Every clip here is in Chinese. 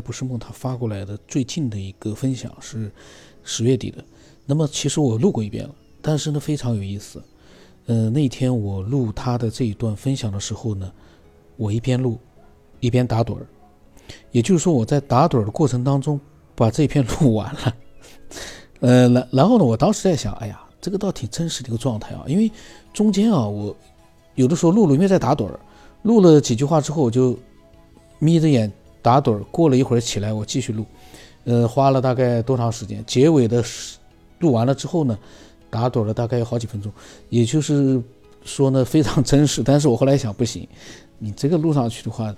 不是梦他发过来的最近的一个分享是十月底的。那么其实我录过一遍了，但是呢非常有意思。呃，那天我录他的这一段分享的时候呢，我一边录一边打盹儿，也就是说我在打盹儿的过程当中把这篇录完了。呃，然然后呢，我当时在想，哎呀，这个倒挺真实的一个状态啊，因为中间啊，我有的时候录录因为在打盹儿，录了几句话之后我就眯着眼打盹儿，过了一会儿起来我继续录，呃，花了大概多长时间？结尾的录完了之后呢？打盹了大概有好几分钟，也就是说呢非常真实。但是我后来想不行，你这个录上去的话，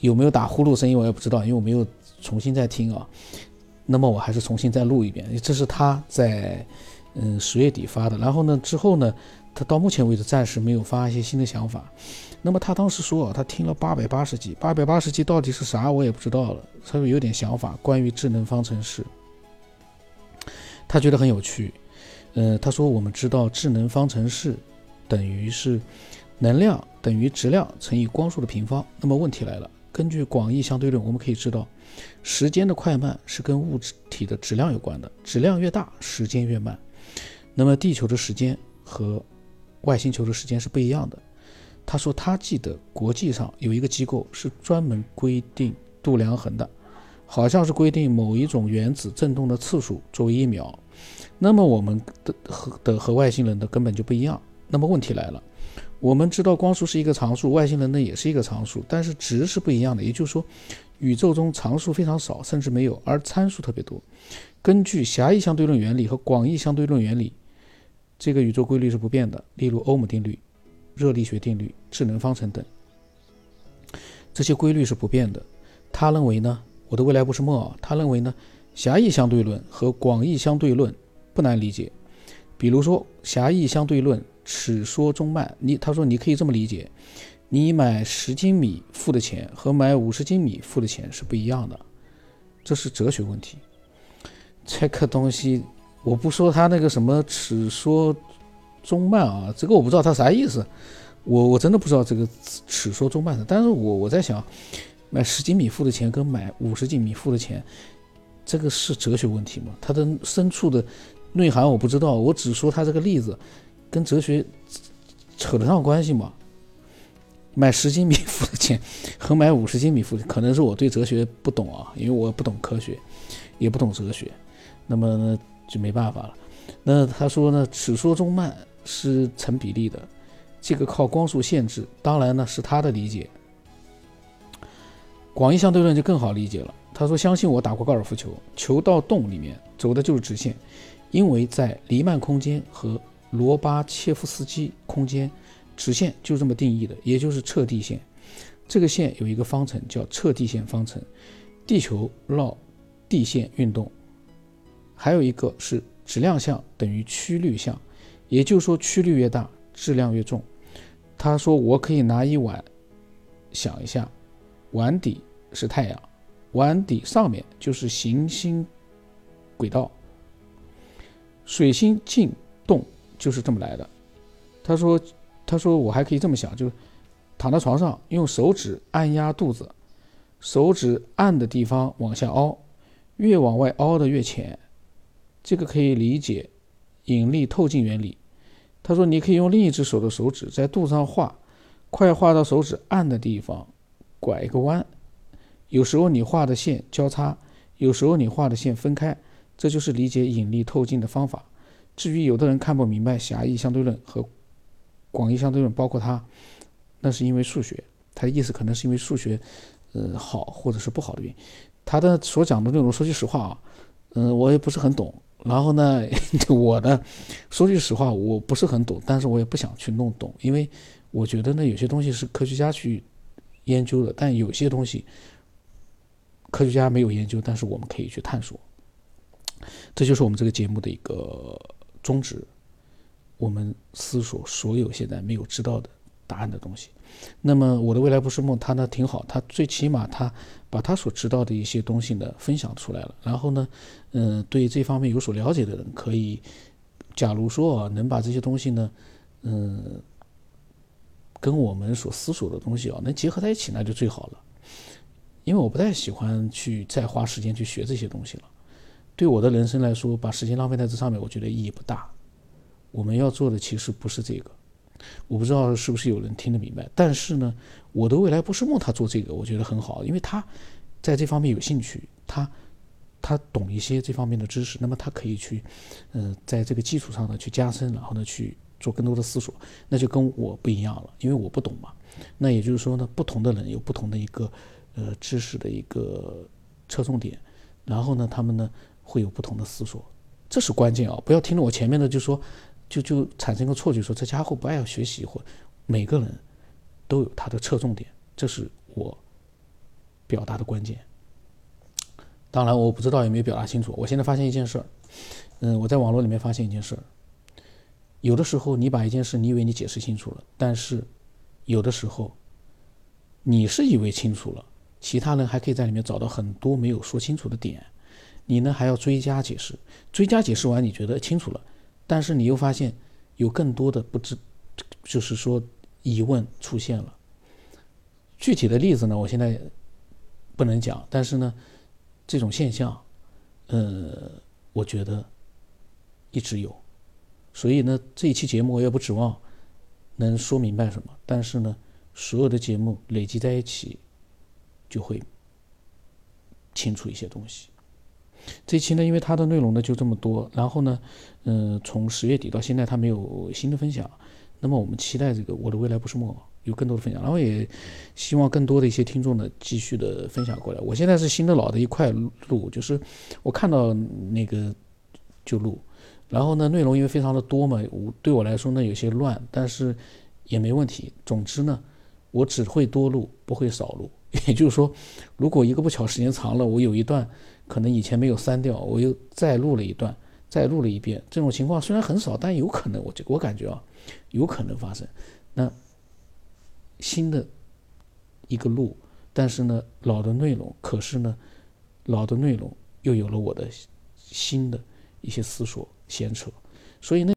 有没有打呼噜声音我也不知道，因为我没有重新再听啊。那么我还是重新再录一遍。这是他在嗯十月底发的，然后呢之后呢，他到目前为止暂时没有发一些新的想法。那么他当时说啊，他听了八百八十集，八百八十集到底是啥我也不知道了。他说有点想法，关于智能方程式，他觉得很有趣。呃，他说我们知道智能方程式等于是能量等于质量乘以光速的平方。那么问题来了，根据广义相对论，我们可以知道时间的快慢是跟物质体的质量有关的，质量越大，时间越慢。那么地球的时间和外星球的时间是不一样的。他说他记得国际上有一个机构是专门规定度量衡的，好像是规定某一种原子振动的次数作为一秒。那么我们的和的和外星人的根本就不一样。那么问题来了，我们知道光速是一个常数，外星人呢也是一个常数，但是值是不一样的。也就是说，宇宙中常数非常少，甚至没有，而参数特别多。根据狭义相对论原理和广义相对论原理，这个宇宙规律是不变的。例如欧姆定律、热力学定律、智能方程等，这些规律是不变的。他认为呢，我的未来不是梦啊。他认为呢，狭义相对论和广义相对论。不难理解，比如说狭义相对论，尺说中慢。你他说你可以这么理解，你买十斤米付的钱和买五十斤米付的钱是不一样的，这是哲学问题。这个东西我不说他那个什么尺说中慢啊，这个我不知道他啥意思，我我真的不知道这个尺说中慢。但是我我在想，买十斤米付的钱跟买五十斤米付的钱，这个是哲学问题吗？它的深处的。内涵我不知道，我只说他这个例子跟哲学扯得上关系吗？买十斤米付的钱和买五十斤米付，可能是我对哲学不懂啊，因为我不懂科学，也不懂哲学，那么就没办法了。那他说呢，尺缩中慢是成比例的，这个靠光速限制，当然呢是他的理解。广义相对论就更好理解了。他说，相信我打过高尔夫球，球到洞里面走的就是直线。因为在黎曼空间和罗巴切夫斯基空间，直线就这么定义的，也就是测地线。这个线有一个方程叫测地线方程。地球绕地线运动，还有一个是质量项等于曲率项，也就是说曲率越大，质量越重。他说我可以拿一碗，想一下，碗底是太阳，碗底上面就是行星轨道。水星进动就是这么来的。他说：“他说我还可以这么想，就是躺在床上，用手指按压肚子，手指按的地方往下凹，越往外凹的越浅。这个可以理解引力透镜原理。他说你可以用另一只手的手指在肚子上画，快画到手指按的地方，拐一个弯。有时候你画的线交叉，有时候你画的线分开。”这就是理解引力透镜的方法。至于有的人看不明白狭义相对论和广义相对论，包括它，那是因为数学。他的意思可能是因为数学，呃，好或者是不好的原因。他的所讲的内容，说句实话啊，嗯，我也不是很懂。然后呢，我呢说句实话，我不是很懂，但是我也不想去弄懂，因为我觉得呢，有些东西是科学家去研究的，但有些东西科学家没有研究，但是我们可以去探索。这就是我们这个节目的一个宗旨，我们思索所有现在没有知道的答案的东西。那么我的未来不是梦，他呢挺好，他最起码他把他所知道的一些东西呢分享出来了。然后呢，嗯，对这方面有所了解的人，可以，假如说啊，能把这些东西呢，嗯，跟我们所思索的东西啊，能结合在一起，那就最好了。因为我不太喜欢去再花时间去学这些东西了。对我的人生来说，把时间浪费在这上面，我觉得意义不大。我们要做的其实不是这个。我不知道是不是有人听得明白，但是呢，我的未来不是梦，他做这个，我觉得很好，因为他在这方面有兴趣，他他懂一些这方面的知识，那么他可以去，嗯，在这个基础上呢去加深，然后呢去做更多的思索，那就跟我不一样了，因为我不懂嘛。那也就是说呢，不同的人有不同的一个呃知识的一个侧重点，然后呢，他们呢会有不同的思索，这是关键啊！不要听了我前面的就说。就就产生一个错觉，说这家伙不爱学习，或每个人都有他的侧重点，这是我表达的关键。当然，我不知道有没有表达清楚。我现在发现一件事儿，嗯，我在网络里面发现一件事儿，有的时候你把一件事，你以为你解释清楚了，但是有的时候你是以为清楚了，其他人还可以在里面找到很多没有说清楚的点，你呢还要追加解释，追加解释完你觉得清楚了。但是你又发现有更多的不知，就是说疑问出现了。具体的例子呢，我现在不能讲。但是呢，这种现象，呃，我觉得一直有。所以呢，这一期节目我也不指望能说明白什么。但是呢，所有的节目累积在一起，就会清楚一些东西。这期呢，因为它的内容呢就这么多，然后呢，嗯，从十月底到现在，它没有新的分享。那么我们期待这个我的未来不是梦有更多的分享，然后也希望更多的一些听众呢继续的分享过来。我现在是新的老的一块录，就是我看到那个就录，然后呢，内容因为非常的多嘛，我对我来说呢有些乱，但是也没问题。总之呢，我只会多录，不会少录。也就是说，如果一个不巧时间长了，我有一段。可能以前没有删掉，我又再录了一段，再录了一遍。这种情况虽然很少，但有可能，我就我感觉啊，有可能发生。那新的一个录，但是呢，老的内容，可是呢，老的内容又有了我的新的一些思索、闲扯，所以呢。